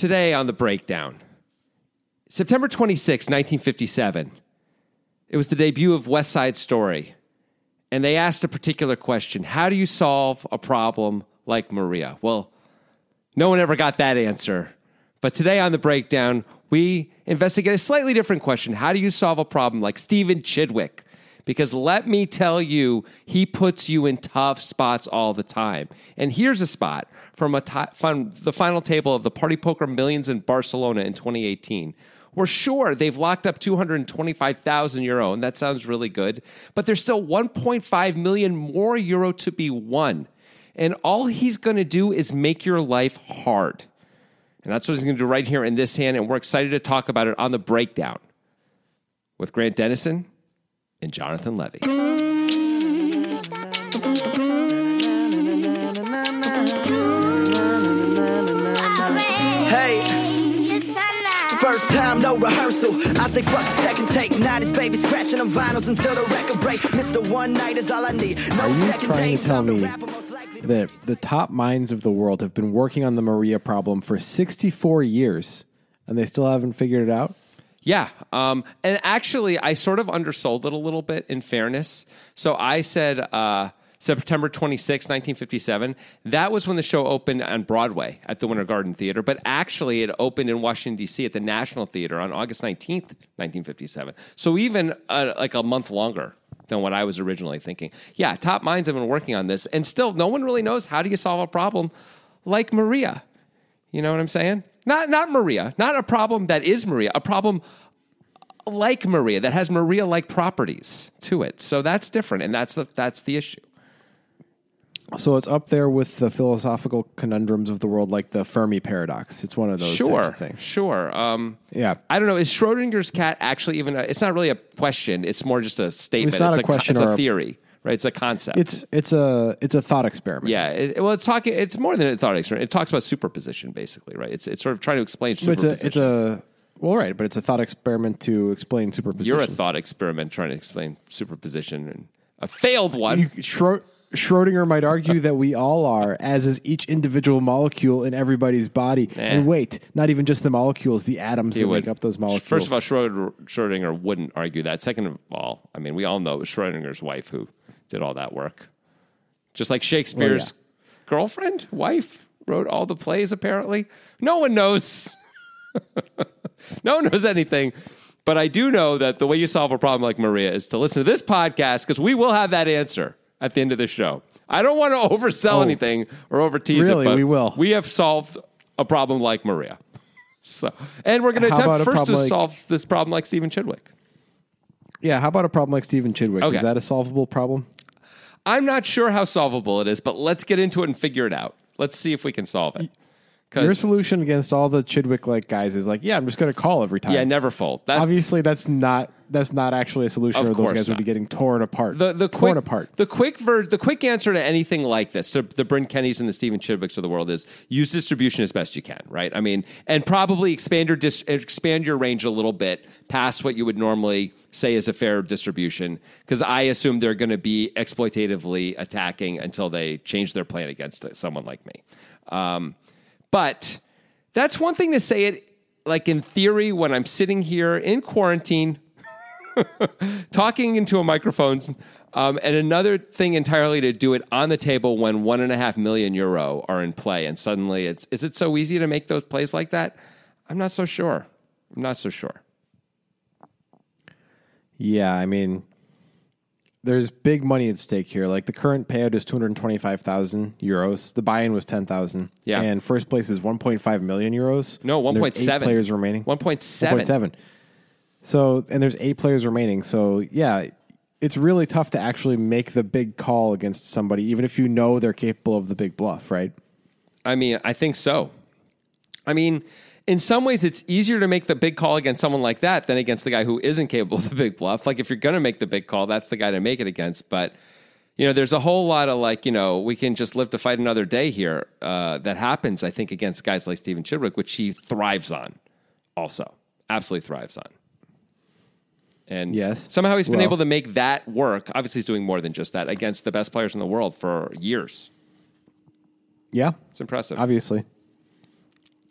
Today on the breakdown, September 26, 1957, it was the debut of West Side Story. And they asked a particular question How do you solve a problem like Maria? Well, no one ever got that answer. But today on the breakdown, we investigate a slightly different question How do you solve a problem like Stephen Chidwick? Because let me tell you, he puts you in tough spots all the time. And here's a spot from, a ti- from the final table of the Party Poker Millions in Barcelona in 2018. We're sure they've locked up 225,000 euro, and that sounds really good, but there's still 1.5 million more euro to be won. And all he's going to do is make your life hard. And that's what he's going to do right here in this hand. And we're excited to talk about it on the breakdown with Grant Denison and Jonathan Levy. Hey, first time, no rehearsal. I say fuck the second take. Night is baby scratching on vinyls until the record break. Mr. One Night is all I need. No Are you second trying to tell me rapper most likely to that the top minds of the world have been working on the Maria problem for 64 years and they still haven't figured it out? Yeah. Um, and actually, I sort of undersold it a little bit in fairness. So I said uh, September 26, 1957. That was when the show opened on Broadway at the Winter Garden Theater. But actually, it opened in Washington, D.C. at the National Theater on August 19th, 1957. So even uh, like a month longer than what I was originally thinking. Yeah, top minds have been working on this. And still, no one really knows how do you solve a problem like Maria. You know what I'm saying? Not not Maria, not a problem that is Maria, a problem like Maria that has Maria like properties to it. So that's different, and that's the that's the issue. So it's up there with the philosophical conundrums of the world, like the Fermi paradox. It's one of those types Sure, of things. sure. Um, Yeah. I don't know. Is Schrodinger's cat actually even? A, it's not really a question. It's more just a statement. It's not a co- question It's a a- theory, right? It's a concept. It's it's a it's a thought experiment. yeah. It, well, it's talking. It's more than a thought experiment. It talks about superposition, basically, right? It's it's sort of trying to explain But it's superposition. a it's a well, right, but it's a thought experiment to explain superposition. You're a thought experiment trying to explain superposition, and a failed one. You, Schro- Schrodinger might argue that we all are, as is each individual molecule in everybody's body. And wait, not even just the molecules, the atoms He that would- make up those molecules. First of all, Schrodinger, Schrodinger wouldn't argue that. Second of all, I mean, we all know it was Schrodinger's wife who did all that work. Just like Shakespeare's oh, girlfriend, wife, wrote all the plays, apparently. No one knows. no one knows anything. But I do know that the way you solve a problem like Maria is to listen to this podcast because we will have that answer at the end of the show. I don't want to oversell Oh. anything or over tease Really? it, but We will. We have solved a problem like Maria. So, and we're going to attempt first to like- solve this problem like Stephen Chidwick. Yeah, how about a problem like Stephen Chidwick? Okay. Is that a solvable problem? I'm not sure how solvable it is, but let's get into it and figure it out. Let's see if we can solve it. Your solution against all the Chidwick like guys is like, yeah, I'm just going to call every time. yeah, never fold. That's, Obviously, that's not that's not actually a solution, Of or those course guys would be getting torn apart. the the torn quick apart. the quick ver- the quick answer to anything like this, to the Bryn Kenneys and the Stephen Chidwicks of the world, is use distribution as best you can, right? I mean, and probably expand your dis- expand your range a little bit past what you would normally say is a fair distribution, because I assume they're going to be exploitatively attacking until they change their plan against someone like me. Um, but that's one thing to say it like in theory when I'm sitting here in quarantine talking into a microphone, um, and another thing entirely to do it on the table when one and a half million euro are in play, and suddenly it's is it so easy to make those plays like that? I'm not so sure. I'm not so sure. Yeah, I mean, there's big money at stake here. Like the current payout is 225,000 euros. The buy-in was 10,000. Yeah. and first place is 1.5 million euros. No, 1.7. players remaining. 1.7. 1.7. So, and there's eight players remaining. So, yeah, it's really tough to actually make the big call against somebody, even if you know they're capable of the big bluff, right? I mean, I think so. I mean, in some ways, it's easier to make the big call against someone like that than against the guy who isn't capable of the big bluff. Like, if you're going to make the big call, that's the guy to make it against. But, you know, there's a whole lot of like, you know, we can just live to fight another day here uh, that happens, I think, against guys like Stephen Chidwick, which he thrives on also. Absolutely thrives on. And Yes. somehow he's been Well- able to make that work. Obviously, he's doing more than just that against the best players in the world for years. Yeah, It's impressive. obviously.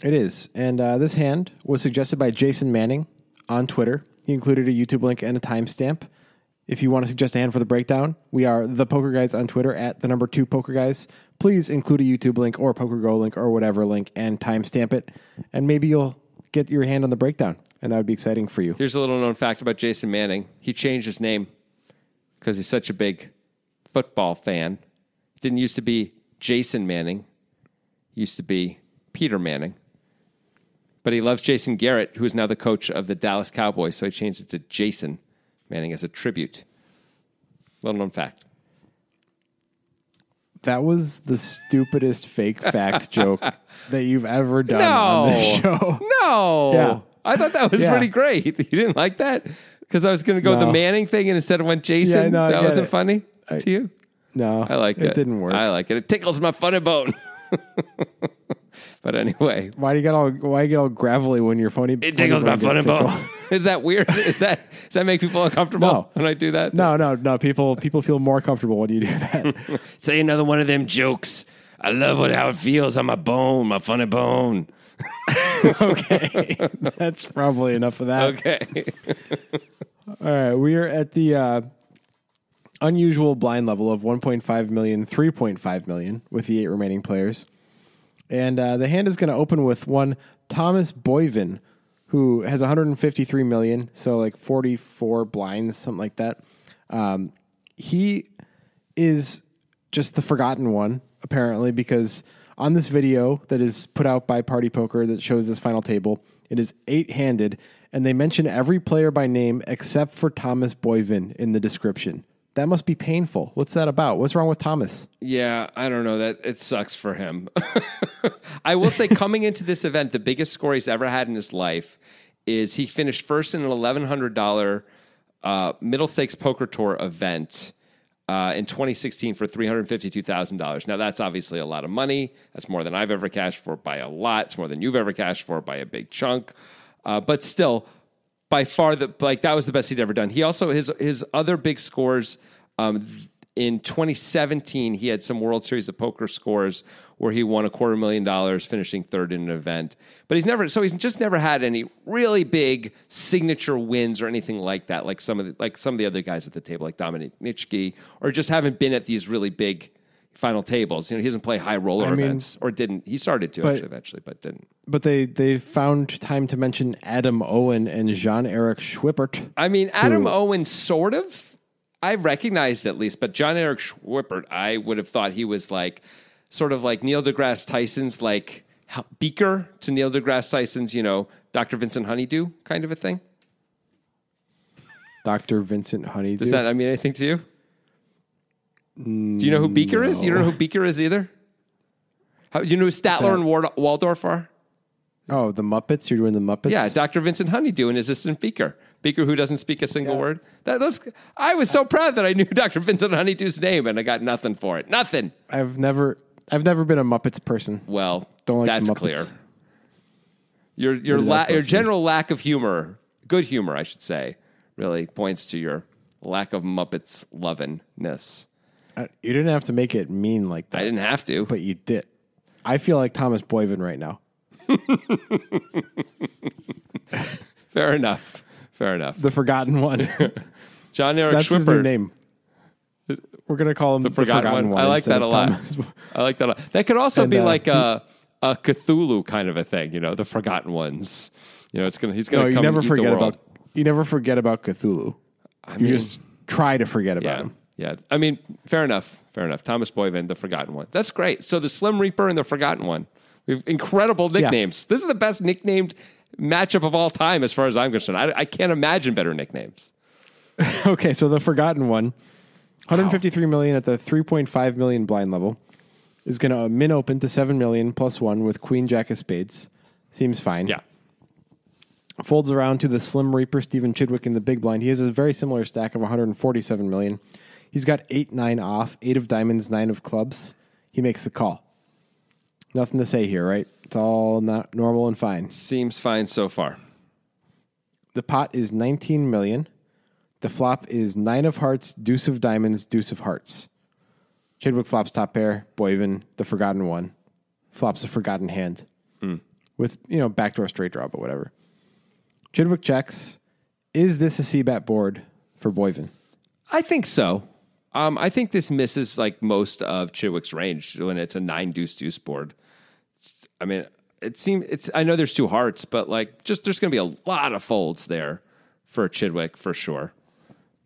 It is. And uh, this hand was suggested by Jason Manning on Twitter. He included a YouTube link and a timestamp. If you want to suggest a hand for the breakdown, we are the Poker Guys on Twitter at the number two Poker Guys. Please include a YouTube link or a Poker Go link or whatever link and timestamp it. And maybe you'll get your hand on the breakdown. And that would be exciting for you. Here's a little known fact about Jason Manning. He changed his name because he's such a big football fan. He didn't used to be Jason Manning. He used to be Peter Manning. But he loves Jason Garrett, who is now the coach of the Dallas Cowboys, so he changed it to Jason Manning as a tribute. Little known fact. That was the stupidest fake fact joke that you've ever done No. on this show. No. Yeah. I thought that was Yeah. pretty great. You didn't like that? Because I was going to go with the Manning thing and instead it went Jason. Yeah, no, that wasn't it. funny to you? No, I like it. It didn't work. I like it. It tickles my funny bone. but anyway, why do you get all Why do you get all gravelly when your phony? it tickles my funny bone. Is that weird? Is that does that make people uncomfortable No. when I do that? No, no, no. People people feel more comfortable when you do that. Say another one of them jokes. I love what how it feels on my bone, my funny bone. okay, that's probably enough of that. Okay. All right, we are at the uh, unusual blind level of 1.5 million, 3.5 million with the eight remaining players, and uh, the hand is going to open with one Thomas Boivin, who has 153 million, so like 44 blinds, something like that. Um, he is just the forgotten one, apparently, because on this video that is put out by Party Poker that shows this final table, it is eight handed, and they mention every player by name except for Thomas Boivin in the description. That must be painful. What's that about? What's wrong with Thomas? Yeah, I don't know. That it sucks for him. I will say, coming into this event, the biggest score he's ever had in his life is he finished first in an eleven hundred dollar uh, middle stakes poker tour event uh, in 2016 for three hundred fifty two thousand dollars. Now that's obviously a lot of money. That's more than I've ever cashed for by a lot. It's more than you've ever cashed for by a big chunk. Uh, but still, by far the like that was the best he'd ever done. He also his his other big scores um, in 2017 he had some World Series of Poker scores where he won a quarter million dollars finishing third in an event. But he's never so he's just never had any really big signature wins or anything like that like some of the, like some of the other guys at the table like Dominik Nitsche or just haven't been at these really big final tables. You know, he doesn't play high roller I mean- events or didn't. He started to But- actually eventually but didn't. But they they found time to mention Adam Owen and Jean Eric Schwippert. I mean, Adam Who- Owen sort of. I recognized at least, but John Eric Schwippert, I would have thought he was like sort of like Neil deGrasse Tyson's like beaker to Neil deGrasse Tyson's, you know, Dr. Vincent Honeydew kind of a thing. Dr. Vincent Honeydew. Does that I mean anything to you? Do you know who Beaker is? You don't know who Beaker is either? How, you know who Statler and Ward- Waldorf are? oh, the Muppets. You're doing the Muppets. Yeah, Dr. Vincent Honeydew and assistant Beaker. Beaker who doesn't speak a single word. That those I was so proud that I knew Dr. Vincent Honeydew's name and I got nothing for it. Nothing. I've never I've never been a Muppets person. Well, Don't like that's the Muppets. clear. Your your What is that la- your general lack of humor, good humor, I should say, really points to your lack of Muppets lovingness. I- You didn't have to make it mean like that, I didn't have to. but you did. I feel like Thomas Boivin right now. Fair enough. Fair enough. The forgotten one. John Eric That's his new name. We're gonna call him the forgotten, one. I like that a lot. Thomas. I like that. A lot. That could also And, be uh, like a a Cthulhu kind of a thing. You know, the forgotten ones. You know, it's gonna he's gonna you come never the forget about you never forget about Cthulhu. you mean- just try to forget about Yeah. him. Yeah. I mean, fair enough. Fair enough. Thomas Boivin, the forgotten one. That's great. So the Slim Reaper and the forgotten one. We have incredible nicknames. This is the best nicknamed matchup of all time, as far as I'm concerned. I, I can't imagine better nicknames. Okay, so the forgotten one, 153 million at the 3.5 million blind level, is going to min open to 7 million plus one with Queen Jack of Spades. Seems fine. Yeah. Folds around to the Slim Reaper, Stephen Chidwick in the big blind. He has a very similar stack of 147 million. He's got 8 9 off, 8 of diamonds, 9 of clubs. He makes the call. Nothing to say here, right? It's all not normal and fine. Seems fine so far. The pot is 19 million. The flop is nine of hearts, deuce of diamonds, deuce of hearts. Chidwick flops top pair, Boivin, the forgotten one, flops a forgotten hand. with you know backdoor straight draw, but whatever. Chidwick checks. Is this a c bet board for Boivin? I think so. Um, I think this misses like most of Chidwick's range when it's a nine deuce deuce board. I mean, it seems it's. I know there's two hearts, but like, just there's going to be a lot of folds there for Chidwick for sure.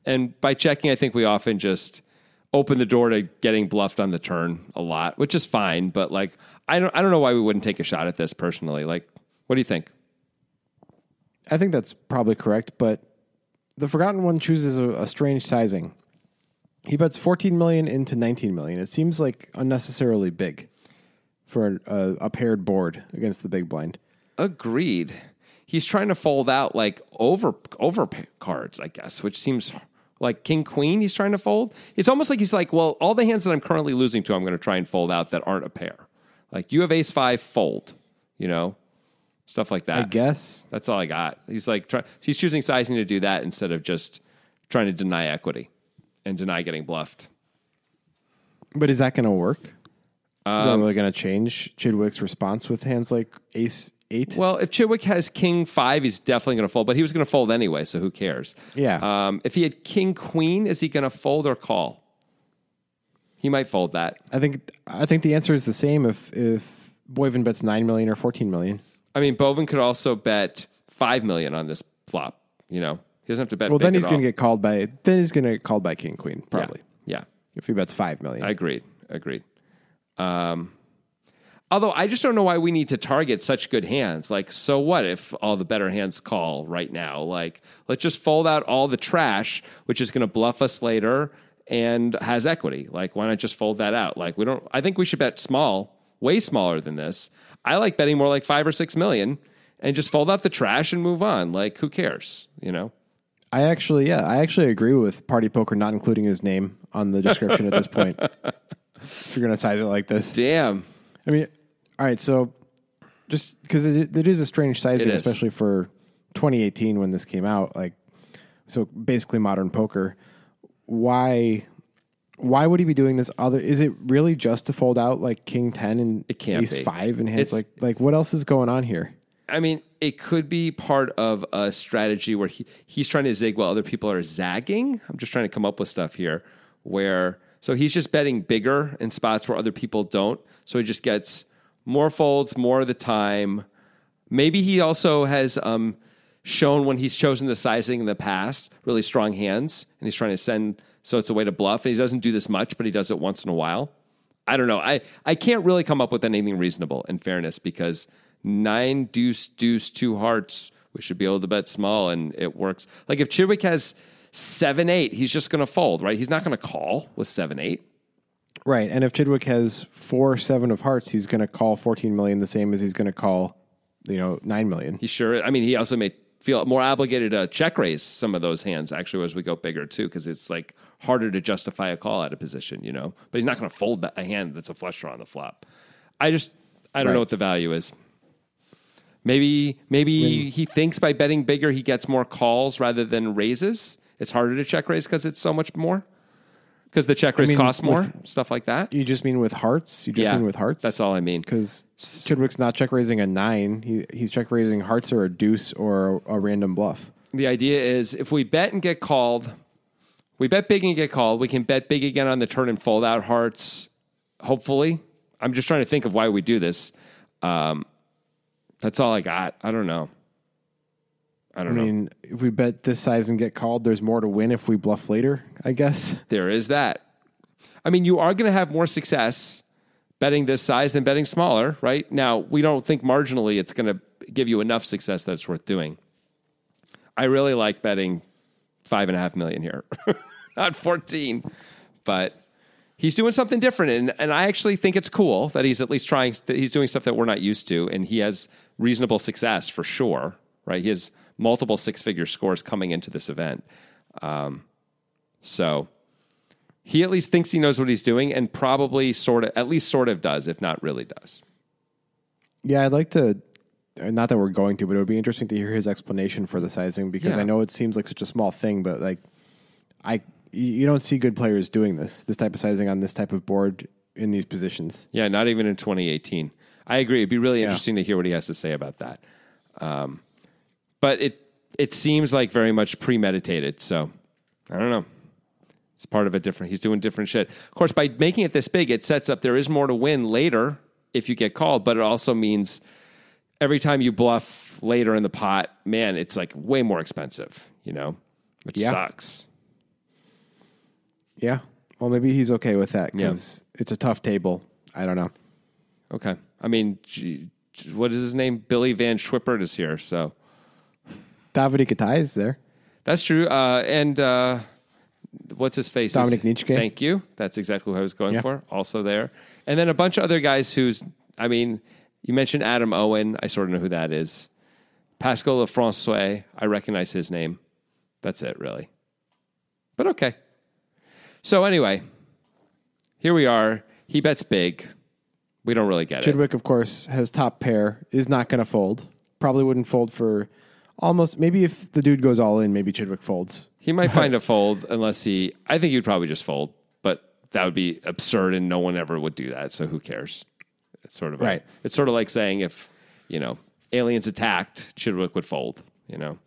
And by checking, I think we often just open the door to getting bluffed on the turn a lot, which is fine. But like, I don't, I don't know why we wouldn't take a shot at this personally. Like, what do you think? I think that's probably correct, but the Forgotten One chooses a, a strange sizing. He bets 14 million into 19 million. It seems like unnecessarily big for a, a paired board against the big blind. Agreed. He's trying to fold out like over over cards, I guess, which seems like king queen. He's trying to fold. It's almost like he's like, well, all the hands that I'm currently losing to, I'm going to try and fold out that aren't a pair. Like you have ace five, fold. You know, stuff like that. I guess that's all I got. He's like, try, he's choosing sizing to do that instead of just trying to deny equity and deny getting bluffed. But is that going to work? Is um, that really going to change Chidwick's response with hands like ace eight? Well, if Chidwick has king five, he's definitely going to fold, but he was going to fold anyway, so who cares? Yeah. Um, if he had king queen, is he going to fold or call? He might fold that. I think I think the answer is the same if if Boivin bets nine million or fourteen million. I mean, Boivin could also bet five million on this flop. You know, he doesn't have to bet. Well, then he's going to get called by. Then he's going to get called by King Queen probably. Yeah. yeah. If he bets five million, I agreed. Agreed. Um, although I just don't know why we need to target such good hands. Like, so what if all the better hands call right now? Like, let's just fold out all the trash, which is going to bluff us later and has equity. Like, why not just fold that out? Like, we don't. I think we should bet small, way smaller than this. I like betting more like five or six million and just fold out the trash and move on. Like, who cares? You know. I actually, yeah, I actually agree with Party Poker not including his name on the description at this point. If you're going to size it like this, damn. I mean, all right, so just because it, it is a strange sizing, especially for 2018 when this came out, like so basically modern poker. Why? Why would he be doing this? Other is it really just to fold out like King Ten and it can't Ace be. Five and hands it's, like like what else is going on here? I mean, it could be part of a strategy where he, he's trying to zig while other people are zagging. I'm just trying to come up with stuff here where so he's just betting bigger in spots where other people don't. So he just gets more folds more of the time. Maybe he also has um, shown when he's chosen the sizing in the past really strong hands, and he's trying to send. So it's a way to bluff, and he doesn't do this much, but he does it once in a while. I don't know. I I can't really come up with anything reasonable. In fairness, because nine deuce deuce two hearts, we should be able to bet small, and it works. Like if Chidwick has seven eight, he's just going to fold, right? He's not going to call with seven eight. Right. And if Chidwick has four seven of hearts, he's going to call 14 million the same as he's going to call, you know, 9 million. He sure, I mean, he also may feel more obligated to check raise some of those hands actually as we go bigger too, because it's like harder to justify a call out of position, you know, but he's not going to fold a hand that's a flush draw on the flop. I just, I don't right. know what the value is. Maybe, maybe when, he thinks by betting bigger, he gets more calls rather than raises. It's harder to check raise because it's so much more because the check raise mean, costs more, with, stuff like that. You just mean with hearts? You just yeah, mean with hearts? That's all I mean. Because Chidwick's not check raising a nine. He, he's check raising hearts or a deuce or a, a, random bluff. The idea is if we bet and get called, we bet big and get called. We can bet big again on the turn and fold out hearts. Hopefully, I'm just trying to think of why we do this. Um, that's all I got. I don't know. I don't I mean, if we bet this size and get called, there's more to win if we bluff later, I guess. There is that. I mean, you are going to have more success betting this size than betting smaller, right? Now, we don't think marginally it's going to give you enough success that it's worth doing. I really like betting five and a half million here, not 14, but he's doing something different. And, and I actually think it's cool that he's at least trying, he's doing stuff that we're not used to. And he has reasonable success for sure, right? He has multiple six figure scores coming into this event. Um, so he at least thinks he knows what he's doing and probably sort of, at least sort of does, if not really does. Yeah, I'd like to, not that we're going to, but it would be interesting to hear his explanation for the sizing because yeah. I know it seems like such a small thing, but like, I, you don't see good players doing this, this type of sizing on this type of board in these positions. Yeah, not even in 2018. I agree. It'd be really interesting to hear what he has to say about that. Um, but it it seems like very much premeditated. So I don't know. It's part of a different. He's doing different shit. Of course, by making it this big, it sets up there is more to win later if you get called. But it also means every time you bluff later in the pot, man, it's like way more expensive. You know, which Yeah. sucks. Yeah. Well, maybe he's okay with that because it's a tough table. I don't know. Okay. I mean, what is his name? Billy Van Schwippert is here. So David Katai is there. that's true. Uh, and uh, what's his face? Dominik Nitsche. Thank you. That's exactly who I was going Yeah. for. Also there. And then a bunch of other guys who's, I mean, you mentioned Adam Owen. I sort of know who that is. Pascal Lefrancois. I recognize his name. That's it, really. But okay. So anyway, here we are. He bets big. We don't really get it. Chidwick, of course, has top pair, is not going to fold. Probably wouldn't fold for almost, maybe if the dude goes all in, maybe Chidwick folds. He might find a fold unless he. I think he'd probably just fold, but that would be absurd, and no one ever would do that. So who cares? It's sort of a- Right. it's sort of like saying if you know aliens attacked, Chidwick would fold. You know,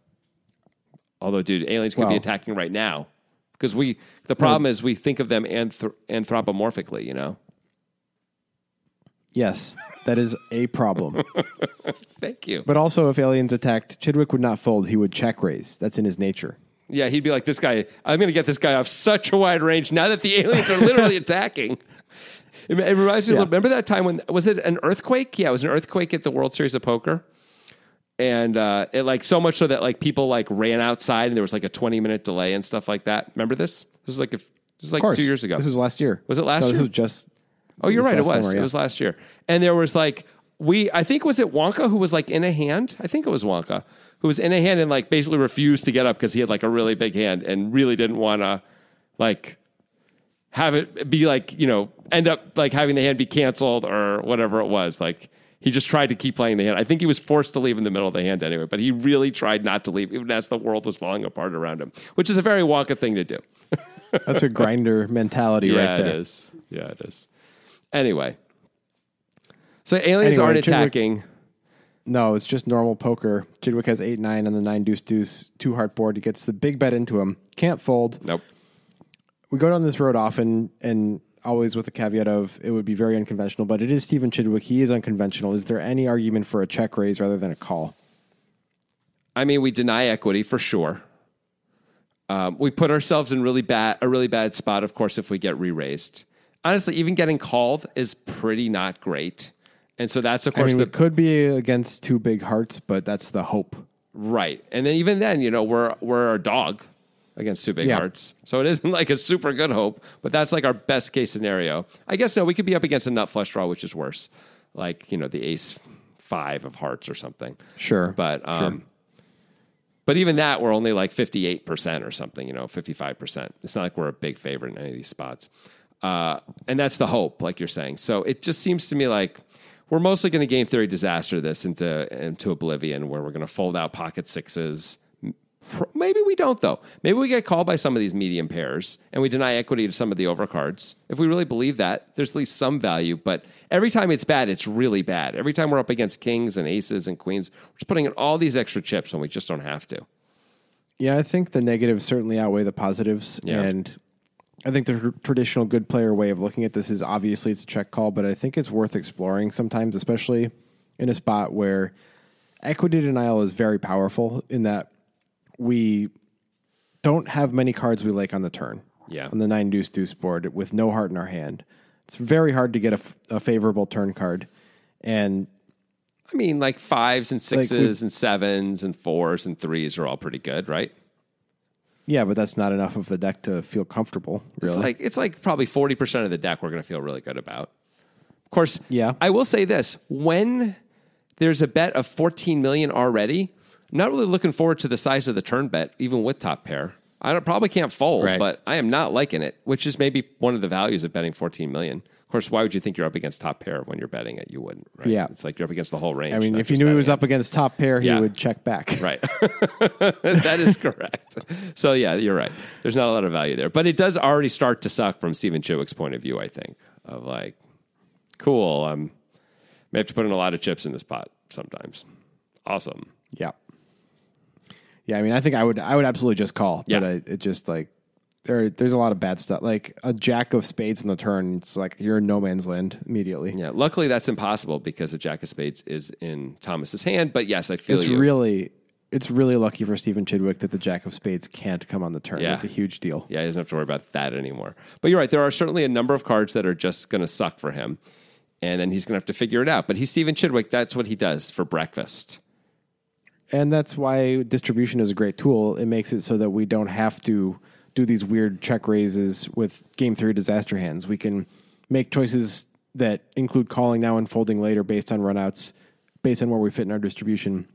although, dude, aliens could be attacking right now because we. The problem is we think of them anthro- anthropomorphically. You know. Yes, that is a problem. Thank you. but also, if aliens attacked, Chidwick would not fold. He would check raise. That's in his nature. Yeah, he'd be like, "This guy. I'm going to get this guy off such a wide range now that the aliens are literally attacking." It, it reminds me. Yeah. Of, remember that time when was it an earthquake? Yeah, it was an earthquake at the World Series of Poker, and uh, it like so much so that like people like ran outside and there was like a 20 minute delay and stuff like that. Remember this? This was like a, this was like two years ago. This was last year. Was it last No, year? This was just. Oh, you're right. It was. summer, It was last year. And there was like we. I think was it Wonka who was like in a hand. I think it was Wonka who was in a hand and like basically refused to get up because he had like a really big hand and really didn't want to like have it be like you know end up like having the hand be canceled or whatever it was. Like he just tried to keep playing the hand. I think he was forced to leave in the middle of the hand anyway, but he really tried not to leave even as the world was falling apart around him, which is a very Wonka thing to do. That's a grinder mentality Yeah, right there. it is. Yeah, it is. Anyway, so aliens Anyway, aren't Chidwick- attacking. No, it's just normal poker. Chidwick has 8 9 on the 9 deuce deuce, two heart board. He gets the big bet into him. Can't fold. Nope. We go down this road often and always with the caveat of it would be very unconventional, but it is Stephen Chidwick. He is unconventional. Is there any argument for a check raise rather than a call? I mean, we deny equity for sure. Um, we put ourselves in really bad a really bad spot, of course, if we get re-raised. Honestly, even getting called is pretty not great, and so that's of course I mean, the it could be against two big hearts, but that's the hope. right. And then even then, you know, we're we're a dog against two big Yeah. hearts, so it isn't like a super good hope, but that's like our best case scenario. I guess no, we could be up against a nut flush draw, which is worse, like you know the ace five of hearts or something. Sure. But Sure. um, but even that, we're only like fifty eight percent or something. You know, fifty five percent. It's not like we're a big favorite in any of these spots. Uh, and that's the hope, like you're saying. So it just seems to me like we're mostly going to game theory disaster this into into oblivion, where we're going to fold out pocket sixes. Maybe we don't though. Maybe we get called by some of these medium pairs and we deny equity to some of the overcards. If we really believe that, there's at least some value. But every time it's bad, it's really bad. Every time we're up against kings and aces and queens, we're just putting in all these extra chips when we just don't have to. Yeah, I think the negatives certainly outweigh the positives. Yeah. And I think the tr- traditional good player way of looking at this is obviously it's a check call, but I think it's worth exploring sometimes, especially in a spot where equity denial is very powerful in that we don't have many cards we like on the turn. Yeah. On the nine deuce deuce board with no heart in our hand. It's very hard to get a, f- a favorable turn card. And I mean, like fives and Like, sixes and sevens and fours and threes are all pretty good, right? Yeah, but that's not enough of the deck to feel comfortable, really. It's like it's like probably forty percent of the deck we're going to feel really good about. Of course, Yeah. I will say this: when there's a bet of fourteen million already, I'm not really looking forward to the size of the turn bet, even with top pair. I don't, probably can't fold, Right. but I am not liking it, which is maybe one of the values of betting fourteen million. Of course, why would you think you're up against top pair when you're betting it? You wouldn't, right? Yeah. it's like you're up against the whole range. I mean, if you knew he was hand. up against top pair, he Yeah. would check back. Right. that is correct. So yeah, you're right. There's not a lot of value there, but it does already start to suck from Stephen Chidwick's point of view. I think of like, cool. I'm May have to put in a lot of chips in this pot sometimes. Awesome. Yeah. Yeah, I mean, I think I would I would absolutely just call, but Yeah. I, it just like there there's a lot of bad stuff. Like a jack of spades in the turn, it's like you're in no man's land immediately. Yeah. Luckily, that's impossible because a jack of spades is in Thomas's hand. But yes, I feel It's you. really it's really lucky for Stephen Chidwick that the jack of spades can't come on the turn. Yeah. That's a huge deal. Yeah, he doesn't have to worry about that anymore. But you're right. There are certainly a number of cards that are just going to suck for him. And then he's going to have to figure it out. But he's Stephen Chidwick. That's what he does for breakfast. And that's why distribution is a great tool. It makes it so that we don't have to do these weird check raises with game theory disaster hands. We can make choices that include calling now and folding later based on runouts, based on where we fit in our distribution.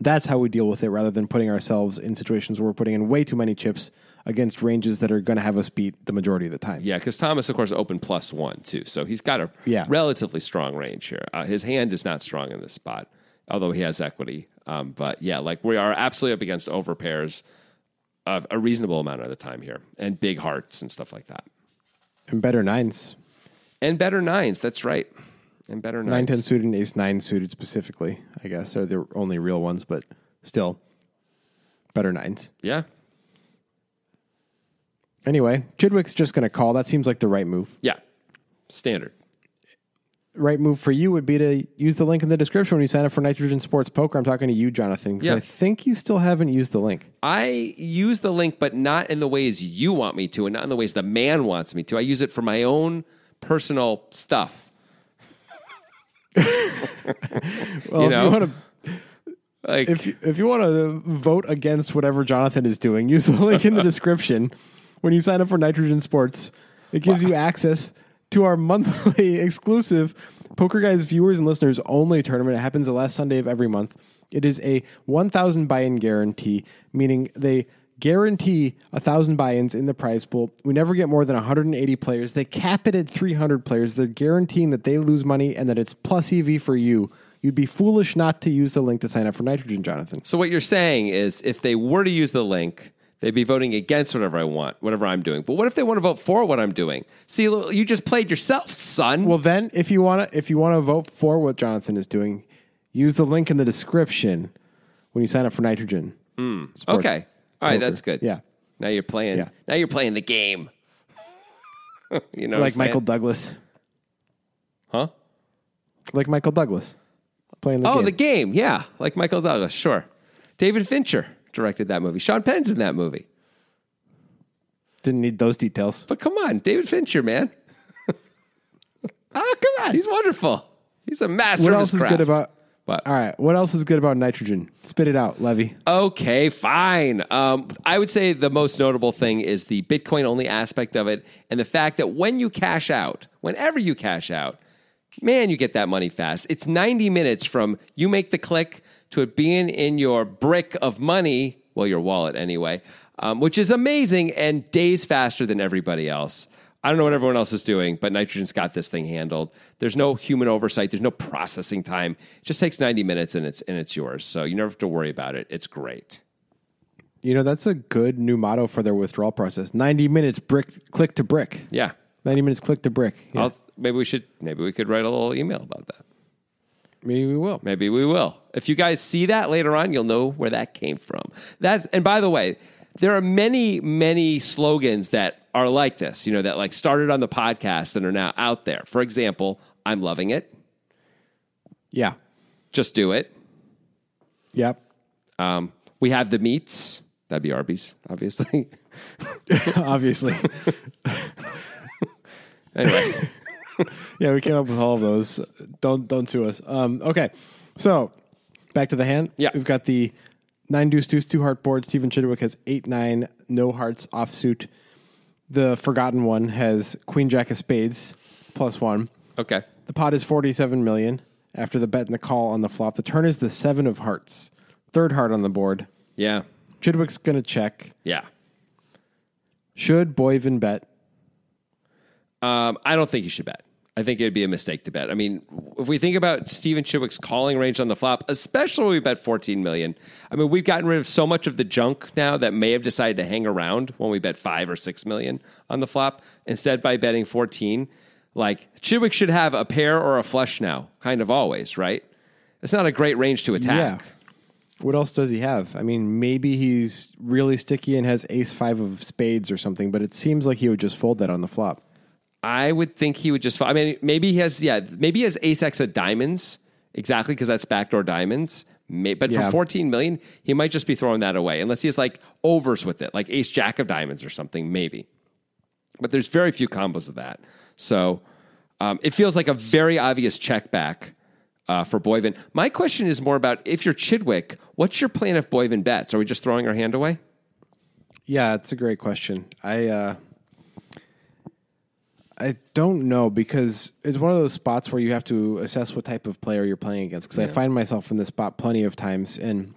That's how we deal with it rather than putting ourselves in situations where we're putting in way too many chips against ranges that are going to have us beat the majority of the time. Yeah, because Thomas, of course, opened plus one, too. So he's got a Yeah. relatively strong range here. Uh, his hand is not strong in this spot, although he has equity. Um, but yeah, like we are absolutely up against overpairs of a reasonable amount of the time here and big hearts and stuff like that. And better nines. And better nines. That's right. And better nines. Nine ten suited and ace nine suited specifically, I guess, are the only real ones, but still better nines. Yeah. Anyway, Chidwick's just going to call. That seems like the right move. Yeah. Standard. Right move for you would be to use the link in the description when you sign up for Nitrogen Sports Poker. I'm talking to you, Jonathan, because Yeah. I think you still haven't used the link. I use the link, but not in the ways you want me to, and not in the ways the man wants me to. I use it for my own personal stuff. Well, You if you want to Like, if you, if you want to vote against whatever Jonathan is doing, use the link in the description when you sign up for Nitrogen Sports. It gives you access to our monthly exclusive Poker Guys viewers and listeners only tournament. It happens the last Sunday of every month. It is a 1,000 buy-in guarantee, meaning they guarantee a thousand buy-ins in the prize pool. We never get more than 180 players. They cap it at 300 players. They're guaranteeing that they lose money and that it's plus EV for you. You'd be foolish not to use the link to sign up for Nitrogen, Jonathan. so what you're saying is, if they were to use the link, they'd be voting against whatever I want, whatever I'm doing. But what if they want to vote for what I'm doing? See, you just played yourself, son. Well, then, if you want to, if you want to vote for what Jonathan is doing, use the link in the description when you sign up for Nitrogen. Hmm. Sports okay, all right, Poker. that's good. Yeah, Now you're playing. Yeah. Now you're playing the game. you know, like Michael? Douglas, huh? like Michael Douglas playing the Oh, game. the game. Yeah, like Michael Douglas. Sure. David Fincher directed that movie. Sean Penn's in that movie. Didn't need those details. But come on, David Fincher, man. Ah, come on. He's wonderful. He's a master What else is good about? What? All right. What else is good about Nitrogen? Spit it out, Levy. Okay, fine. Um, I would say the most notable thing is the Bitcoin only aspect of it and the fact that when you cash out, whenever you cash out, man, you get that money fast. It's 90 minutes from you make the click to it being in your brick of money, well, your wallet anyway, um, which is amazing and days faster than everybody else. I don't know what everyone else is doing, but Nitrogen's got this thing handled. There's no human oversight. There's no processing time. It just takes 90 minutes and it's and it's yours. So you never have to worry about it. It's great. You know that's a good new motto for their withdrawal process. Ninety minutes, brick click to brick. Yeah. Ninety minutes, click to brick. Yeah. I'll, maybe we should maybe we could write a little email about that. Maybe we will. Maybe we will. If you guys see that later on, you'll know where that came from. That and by the way, there are many many slogans that are like this, you know, that like started on the podcast and are now out there. For example, I'm loving it. Yeah. Just do it. Yep. Um, we have the meats. That'd be Arby's, obviously. Obviously. anyway, Yeah, we came up with all of those. Don't don't sue us. Um, okay, so back to the hand. Yeah. we've got the nine deuce deuce two heart board. Stephen Chidwick has eight nine no hearts offsuit. The forgotten one has queen jack of spades plus one. okay. The pot is forty seven million after the bet and the call on the flop. The turn is the seven of hearts, third heart on the board. Yeah. Chidwick's gonna check. Yeah. Should Boivin bet? Um, I don't think you should bet. I think it'd be a mistake to bet. I mean, if we think about Stephen Chidwick's calling range on the flop, especially when we bet 14 million, I mean, we've gotten rid of so much of the junk now that may have decided to hang around when we bet five or six million on the flop instead by betting 14. Like Chidwick should have a pair or a flush now, kind of always, right? It's not a great range to attack. What else does he have? I mean, maybe he's really sticky and has ace five of spades or something, but it seems like he would just fold that on the flop. I would think he would just. I mean, maybe he has. Yeah, maybe he has ace x of diamonds exactly because that's backdoor diamonds. May, but Yeah. for 14 million, he might just be throwing that away unless he has like overs with it, like ace jack of diamonds or something, maybe. But there's very few combos of that. So um, it feels like a very obvious check back uh, for Boivin. My question is more about if you're Chidwick, what's your plan if Boivin bets? Are we just throwing our hand away? Yeah, it's a great question. I uh, I don't know because it's one of those spots where you have to assess what type of player you're playing against. Because I find myself in this spot plenty of times, and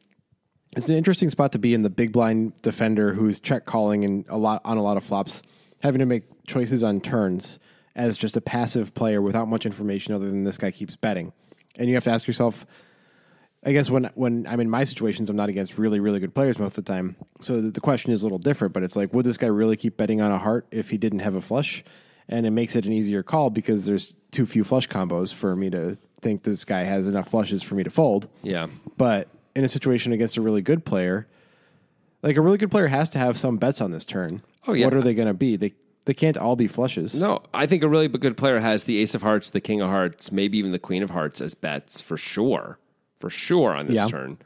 it's an interesting spot to be in the big blind defender who's check calling and a lot on a lot of flops, having to make choices on turns as just a passive player without much information other than this guy keeps betting, and you have to ask yourself. I guess when when I'm in my situations, I'm not against really really good players most of the time. So the, the question is a little different, but it's like, would this guy really keep betting on a heart if he didn't have a flush? And it makes it an easier call because there's too few flush combos for me to think this guy has enough flushes for me to fold. Yeah. But in a situation against a really good player, like a really good player has to have some bets on this turn. Oh, yeah. What are they going to be? They they can't all be flushes. No, I think a really good player has the ace of hearts, the king of hearts, maybe even the queen of hearts as bets for sure. For sure on this Yeah. turn.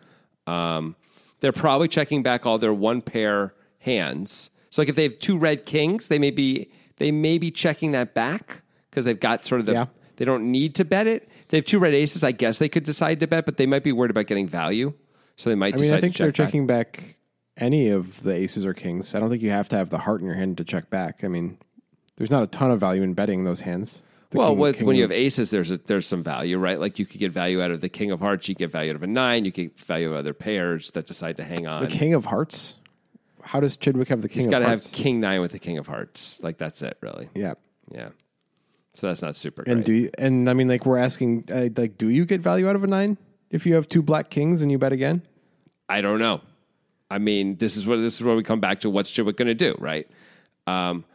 Um, they're probably checking back all their one pair hands. So like if they have two red kings, they may be they may be checking that back because they've got sort of the Yeah. they don't need to bet it. They have two red aces, I guess they could decide to bet, but they might be worried about getting value. So they might I mean, I think they're back. checking back any of the aces or kings. I don't think you have to have the heart in your hand to check back. I mean, there's not a ton of value in betting those hands. The well, king- with, king when you have aces, there's a, there's some value, right? Like you could get value out of the king of hearts, you get value out of a nine, you get value out of other pairs that decide to hang on. the king of hearts. How does Chidwick have the king He's got to have king nine with the king of hearts. Like that's it, really. yeah. Yeah. So that's not super great. And do you, and I mean, like we're asking, uh, like, do you get value out of a nine if you have two black kings and you bet again? I don't know. I mean, this is what this is where we come back to what's Chidwick going to do, right? Um,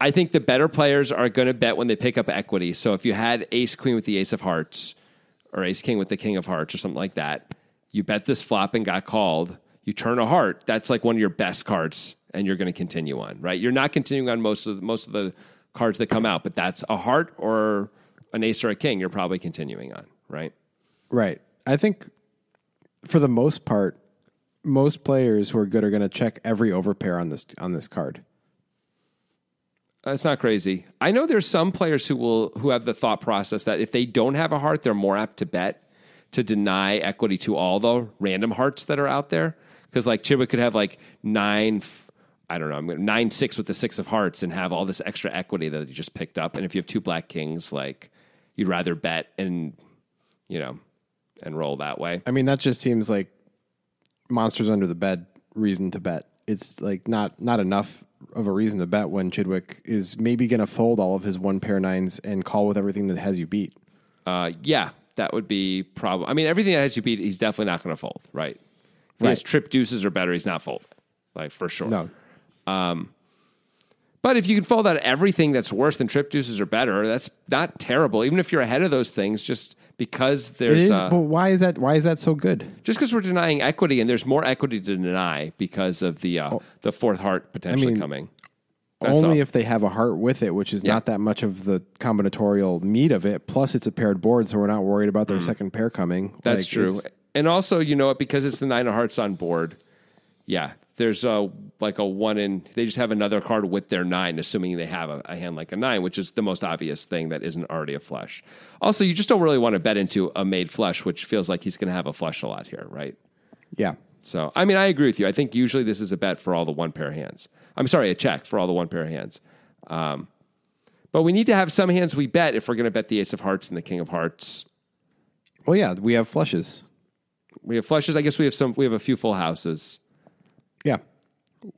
I think the better players are going to bet when they pick up equity. So if you had ace queen with the ace of hearts, or ace king with the king of hearts, or something like that, you bet this flop and got called. You turn a heart. That's like one of your best cards, and you're going to continue on, right? You're not continuing on most of the, most of the cards that come out, but that's a heart or an ace or a king. You're probably continuing on, right? Right. I think for the most part, most players who are good are going to check every overpair on this on this card. That's not crazy. I know there's some players who will who have the thought process that if they don't have a heart, they're more apt to bet to deny equity to all the random hearts that are out there. Because like Chidwick could have like nine, I don't know, I'm gonna, nine six with the six of hearts and have all this extra equity that he just picked up. And if you have two black kings, like you'd rather bet and you know and roll that way. I mean, that just seems like monsters under the bed reason to bet. It's like not not enough of a reason to bet when Chidwick is maybe going to fold all of his one pair nines and call with everything that has you beat. Uh, yeah, that would be probably. I mean, everything that has you beat, he's definitely not going to fold, right? If he has Right. trip deuces or better, he's not folding, like for sure. No, But if you can fold out everything that's worse than trip deuces or better, that's not terrible. Even if you're ahead of those things, just because it there's is. uh, but why is that? Why is that so good? just because we're denying equity, and there's more equity to deny because of the uh, the fourth heart potentially Oh. mean, coming. That's Only all. if they have a heart with it, which is Yeah. not that much of the combinatorial meat of it. Plus, it's a paired board, so we're not worried about their second pair coming. Mm. That's Like, true. it's- And also, you know what? Because it's the nine of hearts on board. Yeah, there's a like a one in. They just have another card with their nine, assuming they have a, a hand like a nine, which is the most obvious thing that isn't already a flush. Also, you just don't really want to bet into a made flush, which feels like he's going to have a flush a lot here, right? Yeah. So, I mean, I agree with you. I think usually this is a bet for all the one pair hands. I'm sorry, a check for all the one pair hands. Um, but we need to have some hands we bet if we're going to bet the ace of hearts and the king of hearts. Well, yeah, we have flushes. We have flushes. I guess we have some. We have a few full houses. Yeah.